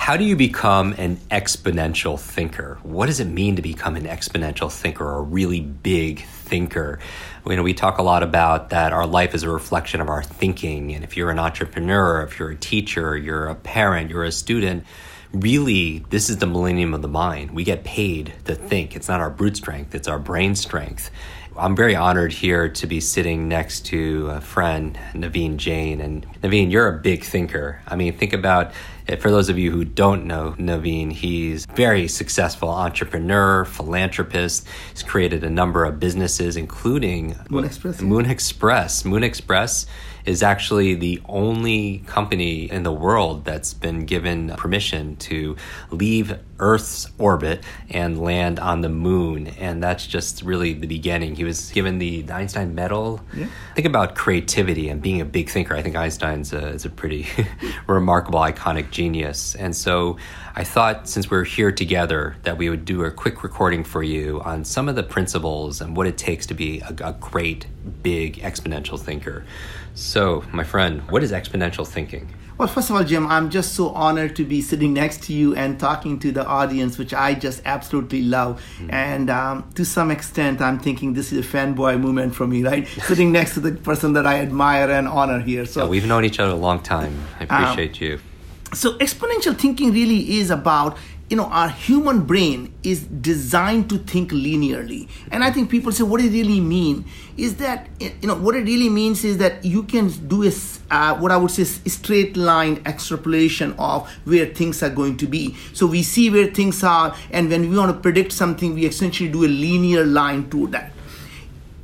how do you become an exponential thinker? What does it mean to become an exponential thinker or a really big thinker? You know, we talk a lot about that our life is a reflection of our thinking. And if you're an entrepreneur, if you're a teacher, you're a parent, you're a student, really, this is the millennium of the mind. We get paid to think. It's not our brute strength, it's our brain strength. I'm very honored here to be sitting next to a friend, Naveen Jain. And Naveen, you're a big thinker. I mean, think about for those of you who don't know Naveen, he's very successful entrepreneur, philanthropist. He's created a number of businesses, including Moon Express. Moon Express. Moon Express is actually the only company in the world that's been given permission to leave Earth's orbit and land on the moon. And that's just really the beginning. He was given the Einstein Medal. Yeah. Think about creativity and being a big thinker. I think Einstein's a, is a pretty remarkable, iconic genius. And so I thought since we're here together that we would do a quick recording for you on some of the principles and what it takes to be a, a great, big, exponential thinker. So, my friend, what is exponential thinking? Well, first of all, Jim, I'm just so honored to be sitting next to you and talking to the audience, which I just absolutely love. Mm-hmm. And um, to some extent, I'm thinking this is a fanboy moment for me, right? sitting next to the person that I admire and honor here. So yeah, we've known each other a long time. I appreciate um, you. So exponential thinking really is about you know our human brain is designed to think linearly. And i think people say what it really mean is that you know what it really means is that you can do a uh, what i would say straight line extrapolation of where things are going to be. So we see where things are and when we want to predict something we essentially do a linear line to that.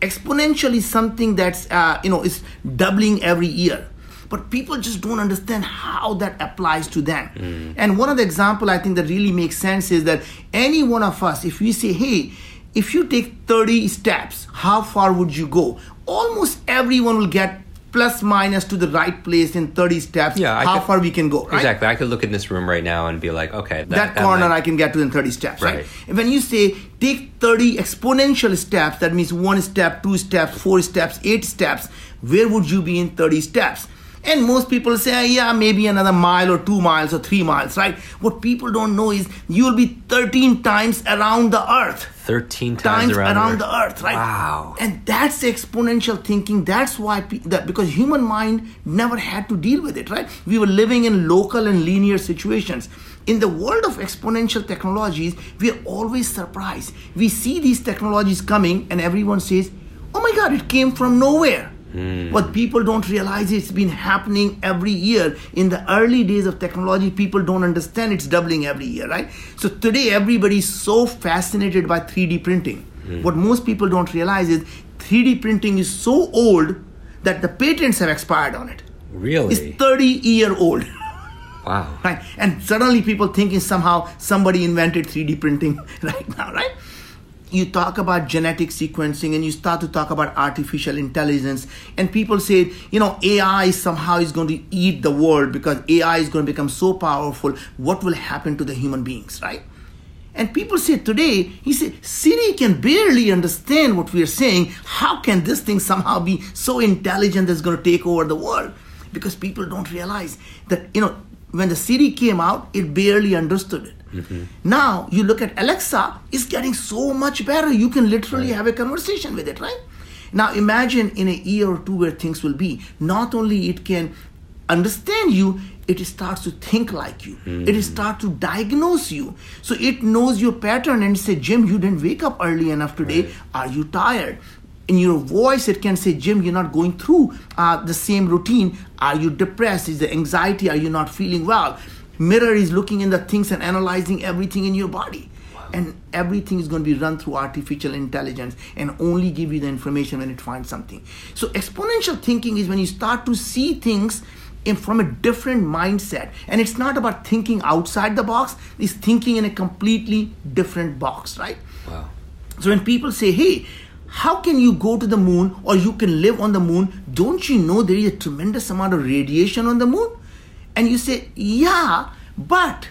Exponential is something that's uh, you know is doubling every year but people just don't understand how that applies to them. Mm. And one of the example I think that really makes sense is that any one of us, if we say, hey, if you take 30 steps, how far would you go? Almost everyone will get plus minus to the right place in 30 steps yeah, how could, far we can go right? exactly i could look in this room right now and be like okay that, that, that corner might... i can get to in 30 steps right. right and when you say take 30 exponential steps that means one step two steps four steps eight steps where would you be in 30 steps and most people say, ah, yeah, maybe another mile or two miles or three miles, right? What people don't know is you'll be 13 times around the earth. 13 times, times around, around the, earth. the, earth. right? Wow. And that's exponential thinking. That's why, that because human mind never had to deal with it, right? We were living in local and linear situations. In the world of exponential technologies, we are always surprised. We see these technologies coming, and everyone says, oh my God, it came from nowhere Mm. What people don't realize it's been happening every year. In the early days of technology, people don't understand it's doubling every year, right? So today, everybody's so fascinated by 3D printing. Mm. What most people don't realize is 3D printing is so old that the patents have expired on it. Really? It's 30 year old. Wow. Right? And suddenly people thinking somehow somebody invented 3D printing right now, right? You talk about genetic sequencing and you start to talk about artificial intelligence and people say you know ai somehow is going to eat the world because ai is going to become so powerful. What will happen to the human beings right? And people say today he said siri can barely understand what we are saying. How can this thing somehow be so intelligent that's going to take over the world? Because people don't realize that you know when the siri came out it barely understood it Mm-hmm. Now you look at Alexa, it's getting so much better. You can literally right. have a conversation with it, right? Now imagine in a year or two where things will be. Not only it can understand you, it starts to think like you. Mm. It starts to diagnose you. So it knows your pattern and say, Jim, you didn't wake up early enough today. Right. Are you tired? in your voice it can say jim you're not going through uh, the same routine are you depressed is the anxiety are you not feeling well Mirror is looking in the things and analyzing everything in your body. And everything is going to be run through artificial intelligence and only give you the information when it finds something. So, exponential thinking is when you start to see things in, from a different mindset. And it's not about thinking outside the box, it's thinking in a completely different box, right? Wow. So when people say, hey, how can you go to the moon or you can live on the moon? Don't you know there is a tremendous amount of radiation on the moon? And you say, yeah, but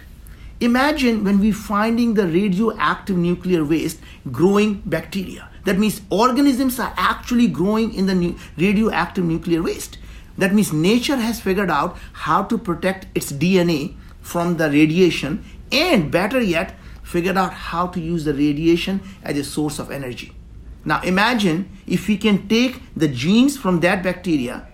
imagine when we're finding the radioactive nuclear waste growing bacteria. That means organisms are actually growing in the nu- radioactive nuclear waste. That means nature has figured out how to protect its DNA from the radiation and better yet, figured out how to use the radiation as a source of energy. Now imagine if we can take the genes from that bacteria,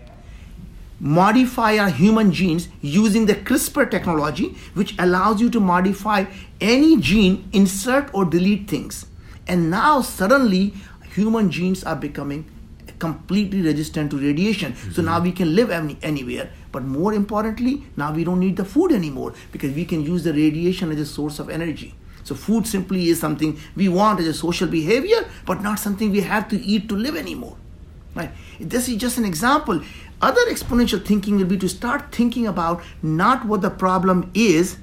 modify our human genes using the CRISPR technology, which allows you to modify any gene, insert or delete things. And now suddenly human genes are becoming completely resistant to radiation. So mm-hmm. now we can live any, anywhere. But more importantly, now we don't need the food anymore because we can use the radiation as a source of energy. So food simply is something we want as a social behavior, but not something we have to eat to live anymore. Right? This is just an example. Other exponential thinking will be to start thinking about not what the problem is,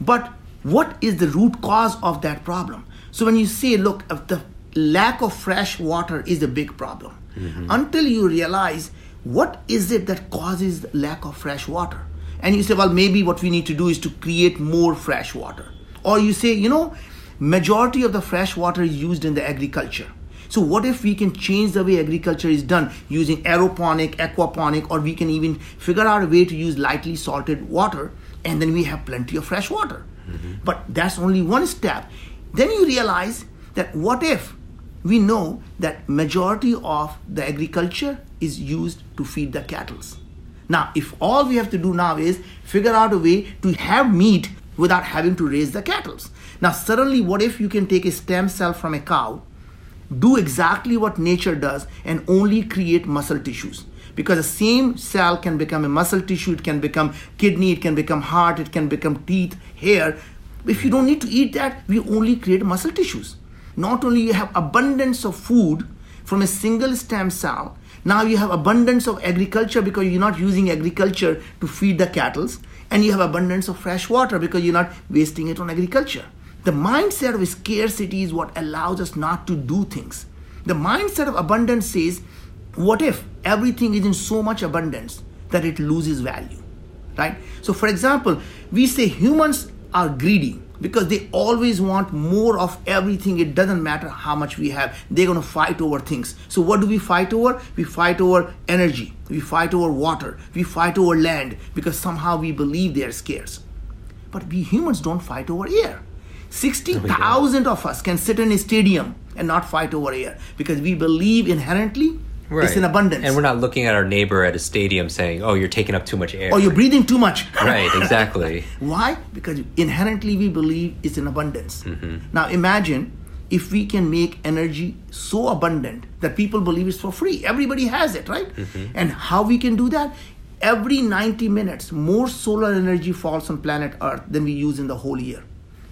but what is the root cause of that problem. So when you say, look, if the lack of fresh water is a big problem, mm-hmm. until you realize what is it that causes the lack of fresh water. And you say, well, maybe what we need to do is to create more fresh water. Or you say, you know, majority of the fresh water is used in the agriculture. So what if we can change the way agriculture is done using aeroponic, aquaponic, or we can even figure out a way to use lightly salted water and then we have plenty of fresh water. Mm-hmm. But that's only one step. Then you realize that what if we know that majority of the agriculture is used to feed the cattle. Now, if all we have to do now is figure out a way to have meat without having to raise the cattle. Now, suddenly, what if you can take a stem cell from a cow, do exactly what nature does, and only create muscle tissues? Because the same cell can become a muscle tissue, it can become kidney, it can become heart, it can become teeth, hair. If you don't need to eat that, we only create muscle tissues. Not only you have abundance of food from a single stem cell, now you have abundance of agriculture because you're not using agriculture to feed the cattle, and you have abundance of fresh water because you're not wasting it on agriculture. The mindset of scarcity is what allows us not to do things. The mindset of abundance says, what if everything is in so much abundance that it loses value? Right? So, for example, we say humans are greedy because they always want more of everything. It doesn't matter how much we have, they're going to fight over things. So, what do we fight over? We fight over energy, we fight over water, we fight over land because somehow we believe they are scarce. But we humans don't fight over air. 60,000 of us can sit in a stadium and not fight over air because we believe inherently it's in abundance. And we're not looking at our neighbor at a stadium saying, "Oh, you're taking up too much air." or you're breathing too much. right, exactly. Why? Because inherently we believe it's in abundance. Mm-hmm. Now imagine if we can make energy so abundant that people believe it's for free. Everybody has it, right? Mm-hmm. And how we can do that? Every 90 minutes, more solar energy falls on planet Earth than we use in the whole year.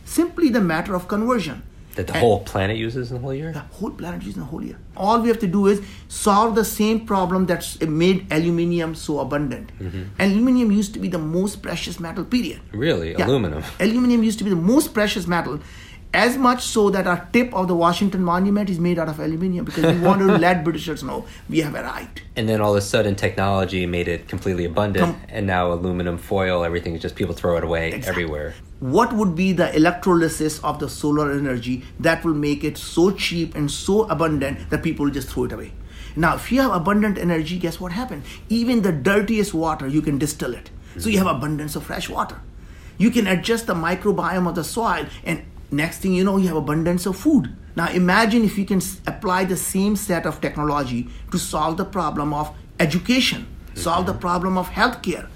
Simply the matter of conversion. That the And- whole planet uses in the whole year. the whole planet is in the whole year. All we have to do is solve the same problem that's made aluminium so abundant. Mm-hmm. Aluminium used to be the most precious metal, period. Really, Yeah. aluminum. Aluminium used to be the most precious metal, as much so that our tip of the Washington Monument is made out of aluminium because we wanted to let Britishers know we have arrived. And then all of a sudden, technology made it completely abundant, Com- and now aluminum foil, everything is just people throw it away Exactly. everywhere. What would be the electrolysis of the solar energy that will make it so cheap and so abundant that people just throw it away? Now, if you have abundant energy, guess what happens? Even the dirtiest water, you can distill it. So you have abundance of fresh water. You can adjust the microbiome of the soil, and next thing you know, you have abundance of food. Now, imagine if you can s- apply the same set of technology to solve the problem of education, solve the mm-hmm. problem of healthcare.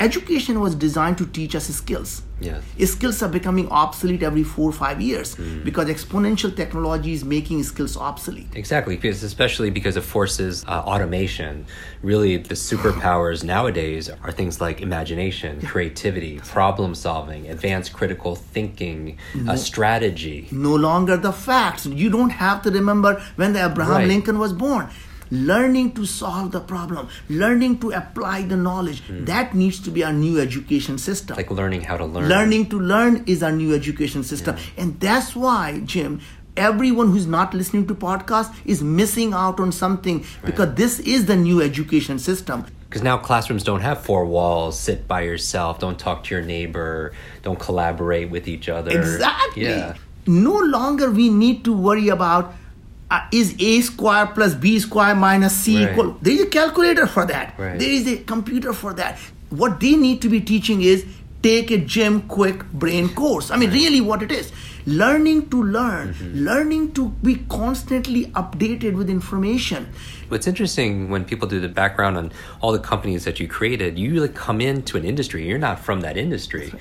Education was designed to teach us skills. Yes. Skills are becoming obsolete every four or five years because exponential technology is making skills obsolete. Exactly, because especially because it forces uh, automation. Really, the superpowers nowadays are things like imagination, creativity, problem solving, advanced critical thinking, uh, strategy. No longer the facts. You don't have to remember when the Abraham Right. Lincoln was born. Learning to solve the problem, learning to apply the knowledge, that needs to be our new education system. Hmm. Like learning how to learn. Learning to learn is our new education system. And that's why, Jim, everyone who's not listening to podcasts is missing out on something because this is the new education system. Because now classrooms don't have four walls, sit by yourself, don't talk to your neighbor, don't collaborate with each other. Exactly. Yeah. No longer we need to worry about uh, is a square plus b square minus c Right. equal. There is a calculator for that. Right. There is a computer for that. What they need to be teaching is take a Jim Kwik Brain course. I mean, really, what it is. Learning to learn, Mm-hmm. learning to be constantly updated with information. What's interesting when people do the background on all the companies that you created, you like come into an industry. You're not from that industry.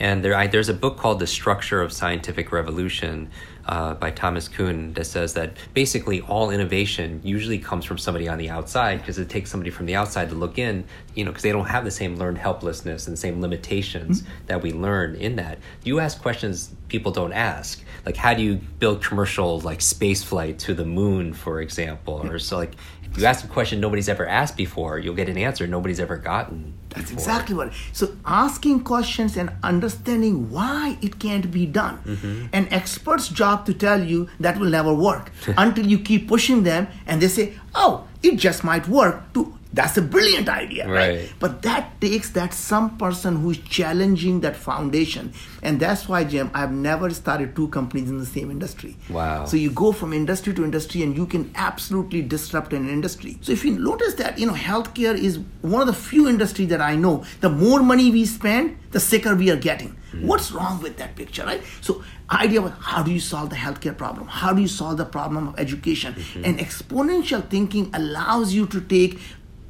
And there, I, there's a book called The Structure of Scientific Revolution uh, by Thomas Kuhn that says that basically all innovation usually comes from somebody on the outside because it takes somebody from the outside to look in, you know, because they don't have the same learned helplessness and the same limitations that we learn in that. You ask questions people don't ask, like how do you build commercial like space flight to the moon, for example, or so like if you ask a question nobody's ever asked before, you'll get an answer nobody's ever gotten. That's before. exactly what. So asking questions and understanding why it can't be done. Mm-hmm. An expert's job to tell you that will never work until you keep pushing them and they say, "Oh, it just might work." To that's a brilliant idea, right? Right. But that takes that some person who is challenging that foundation, and that's why, Jim, I've never started two companies in the same industry. Wow. So you go from industry to industry, and you can absolutely disrupt an industry. So if you notice that, you know, healthcare is one of the few industries that I know. The more money we spend, the sicker we are getting. Hmm. What's wrong with that picture, right? So idea was how do you solve the healthcare problem? How do you solve the problem of education? Mm-hmm. And exponential thinking allows you to take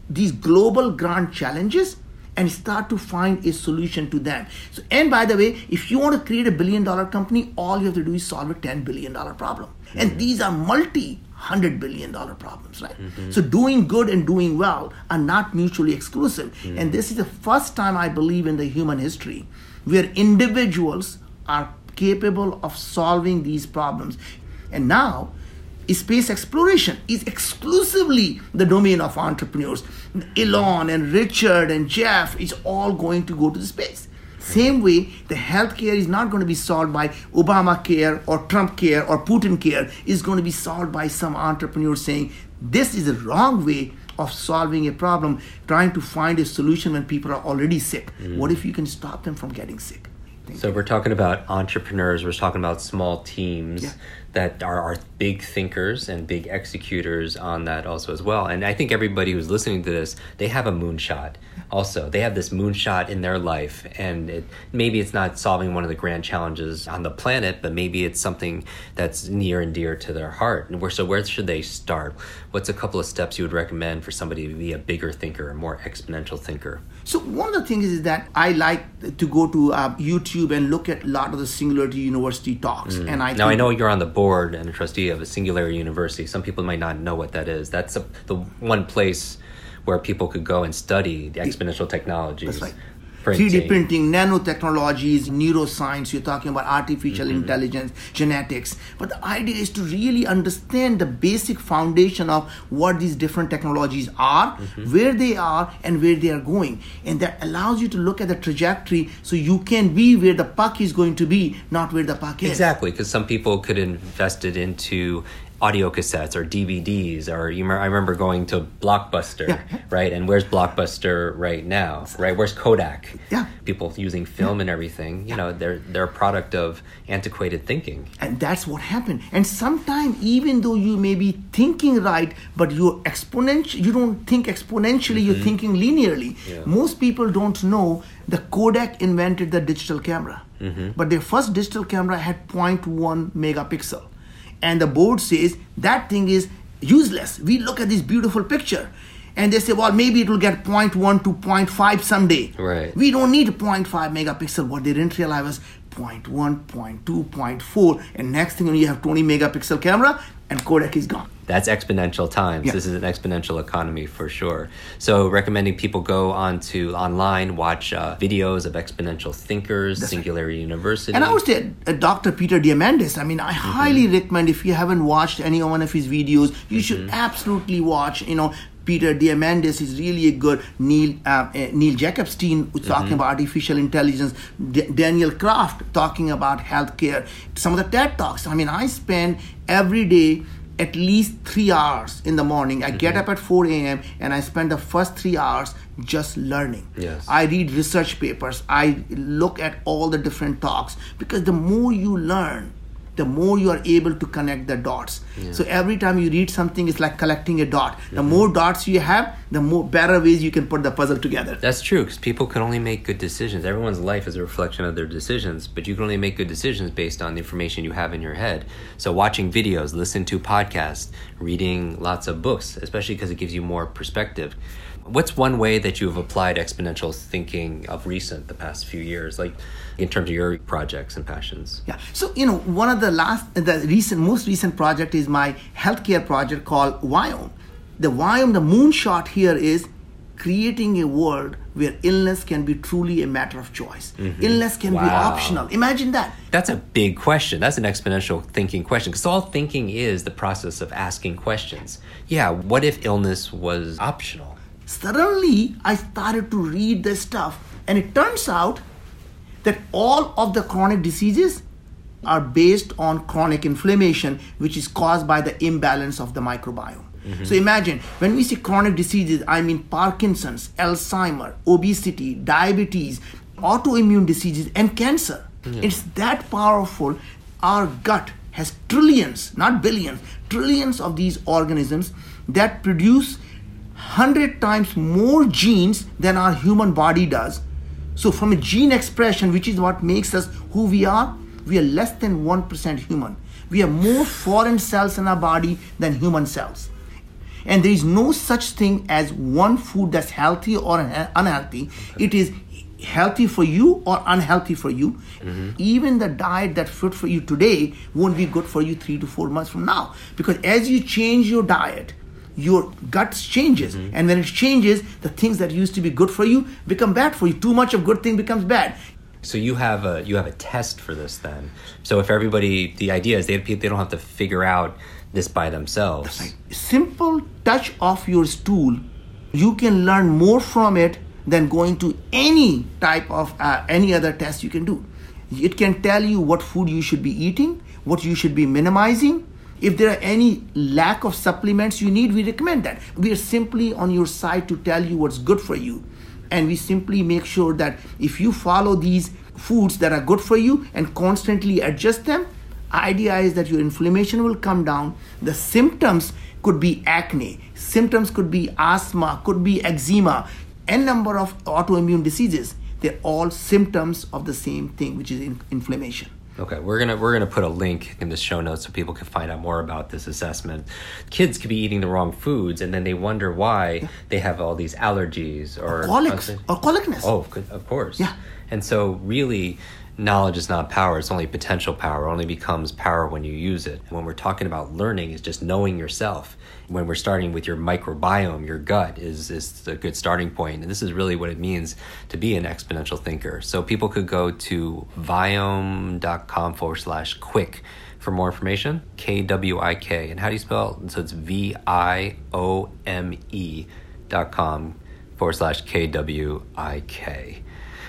these global grand challenges and start to find a solution to them. So, and by the way, if you want to create a billion dollar company, all you have to do is solve a $10 billion problem. And mm-hmm. these are multi hundred billion dollar problems, right? Mm-hmm. So doing good and doing well are not mutually exclusive. Mm-hmm. And this is the first time I believe in the human history where individuals are capable of solving these problems. And now space exploration is exclusively the domain of entrepreneurs. Elon and Richard and Jeff is all going to go to the space. Same way, the healthcare is not going to be solved by Obamacare or Trump care or Putin care. It's going to be solved by some entrepreneur saying, this is the wrong way of solving a problem, trying to find a solution when people are already sick. Mm. What if you can stop them from getting sick? So we're talking about entrepreneurs. We're talking about small teams Yeah. that are, are big thinkers and big executors on that also as well. And I think everybody who's listening to this, they have a moonshot. Also, they have this moonshot in their life, and it, maybe it's not solving one of the grand challenges on the planet, but maybe it's something that's near and dear to their heart. And where so where should they start? What's a couple of steps you would recommend for somebody to be a bigger thinker, a more exponential thinker? So one of the things is that I like to go to uh, YouTube and look at a lot of the Singularity University talks, and I Now I know you're on the board and a trustee of a Singularity University. Some people might not know what that is. That's a, the one place where people could go and study the exponential technologies. That's right. printing. 3D printing, nanotechnologies, neuroscience, you're talking about artificial Mm-hmm. intelligence, genetics. But the idea is to really understand the basic foundation of what these different technologies are, Mm-hmm. where they are, and where they are going. And that allows you to look at the trajectory so you can be where the puck is going to be, not where the puck is. Exactly, because some people could invest it into audio cassettes or DVDs, or you. I remember going to Blockbuster, Yeah. right? And where's Blockbuster right now, right? Where's Kodak? Yeah. people using film and everything. You know, they're they're a product of antiquated thinking. and that's what happened and sometimes even though you may be thinking right but you're exponential you don't think exponentially you're mm-hmm. thinking linearly most people don't know the kodak invented the digital camera mm-hmm. but their first digital camera had 0.1 megapixel and the board says that thing is useless we look at this beautiful picture and they say well maybe it will get 0.1 to 0.5 someday Right. we don't need 0.5 megapixel. What they didn't realize was 0.1, 0.2, 0.4, and next thing you you have 20 megapixel camera, and Kodak is gone. That's exponential times. Yeah. This is an exponential economy for sure. So, recommending people go on to online, watch uh, videos of exponential thinkers, Singularity University. And I would say uh, Dr. Peter Diamandis. I mean, I highly recommend if you haven't watched any one of his videos, you should absolutely watch. You know, Peter Diamandis is really a good. Neil uh, uh, Neil Jacobstein was talking about artificial intelligence. D- Daniel Kraft talking about healthcare. Some of the TED talks. I mean, I spend every day at least three hours in the morning. I get mm-hmm. up at 4 a.m. and I spend the first three hours just learning. Yes. I read research papers. I look at all the different talks because the more you learn, the more you are able to connect the dots. So every time you read something, it's like collecting a dot. The mm-hmm. more dots you have, the more better ways you can put the puzzle together. That's true because people can only make good decisions. Everyone's life is a reflection of their decisions, but you can only make good decisions based on the information you have in your head. So, watching videos, listening to podcasts, reading lots of books, especially because it gives you more perspective. What's one way that you have applied exponential thinking of recent, the past few years, like in terms of your projects and passions? Yeah. So you know, one of the last, the recent, most recent project is my healthcare project called Viome. The Viome, the moonshot here is creating a world where illness can be truly a matter of choice. Mm-hmm. Illness can be optional. Imagine that. That's a big question. That's an exponential thinking question because all thinking is the process of asking questions. Yeah, what if illness was optional? Suddenly, I started to read this stuff, and it turns out that all of the chronic diseases are based on chronic inflammation, which is caused by the imbalance of the microbiome. Mm-hmm. So imagine when we say chronic diseases, I mean Parkinson's, Alzheimer, obesity, diabetes, autoimmune diseases, and cancer. It's that powerful. Our gut has trillions, not billions, trillions of these organisms that produce 100 times more genes than our human body does. So, from a gene expression, which is what makes us who we are, we are less than 1% human. We have more foreign cells in our body than human cells. And there is no such thing as one food that's healthy or unhealthy. It is healthy for you or unhealthy for you. Mm-hmm. Even the diet that's fit for you today won't be good for you three to four months from now. Because as you change your diet, your gut changes. And when it changes, the things that used to be good for you become bad for you. Too much of good thing becomes bad. So you have a you have a test for this then. So if everybody, the idea is they they don't have to figure out this by themselves. simple touch of your stool, you can learn more from it than going to any type of uh, any other test you can do. It can tell you what food you should be eating, what you should be minimizing. If there are any lack of supplements you need, we recommend that. We are simply on your side to tell you what's good for you. And we simply make sure that if you follow these foods that are good for you and constantly adjust them, idea is that your inflammation will come down the symptoms could be acne symptoms could be asthma could be eczema n number of autoimmune diseases they're all symptoms of the same thing which is in- inflammation Okay, we're gonna we're gonna put a link in the show notes so people can find out more about this assessment. Kids could be eating the wrong foods, and then they wonder why they have all these allergies or colics or colicness Oh, of course. Yeah. And so, really, knowledge is not power. It's only potential power. It only becomes power when you use it. When we're talking about learning, is just knowing yourself. When we're starting with your microbiome, your gut is is a good starting point. And this is really what it means to be an exponential thinker. So people could go to viome.com forward slash kwik for more information. K W I K. And how do you spell? it? So it's V I O M E dot com forward slash K W I K.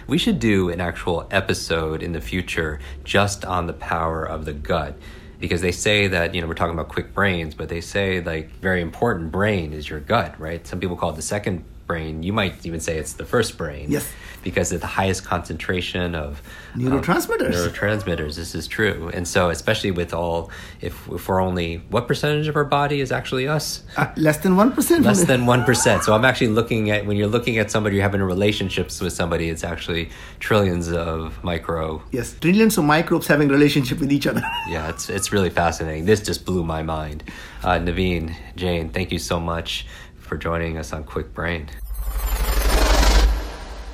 We should do an actual episode in the future just on the power of the gut because they say that, you know, we're talking about quick brains, but they say like very important brain is your gut, right? Some people call it the second brain. You might even say it's the first brain. Yes. Because it's the highest concentration of um, Neurotransmitters. neurotransmitters. This is true. And so, especially with all, if, if we're only, what percentage of our body is actually us? Uh, less than 1% less than 1% so i'm actually looking at when you're looking at somebody you're having relationships with somebody it's actually trillions of micro yes trillions of microbes having relationship with each other yeah it's it's really fascinating this just blew my mind uh, naveen jain thank you so much for joining us on Kwik Brain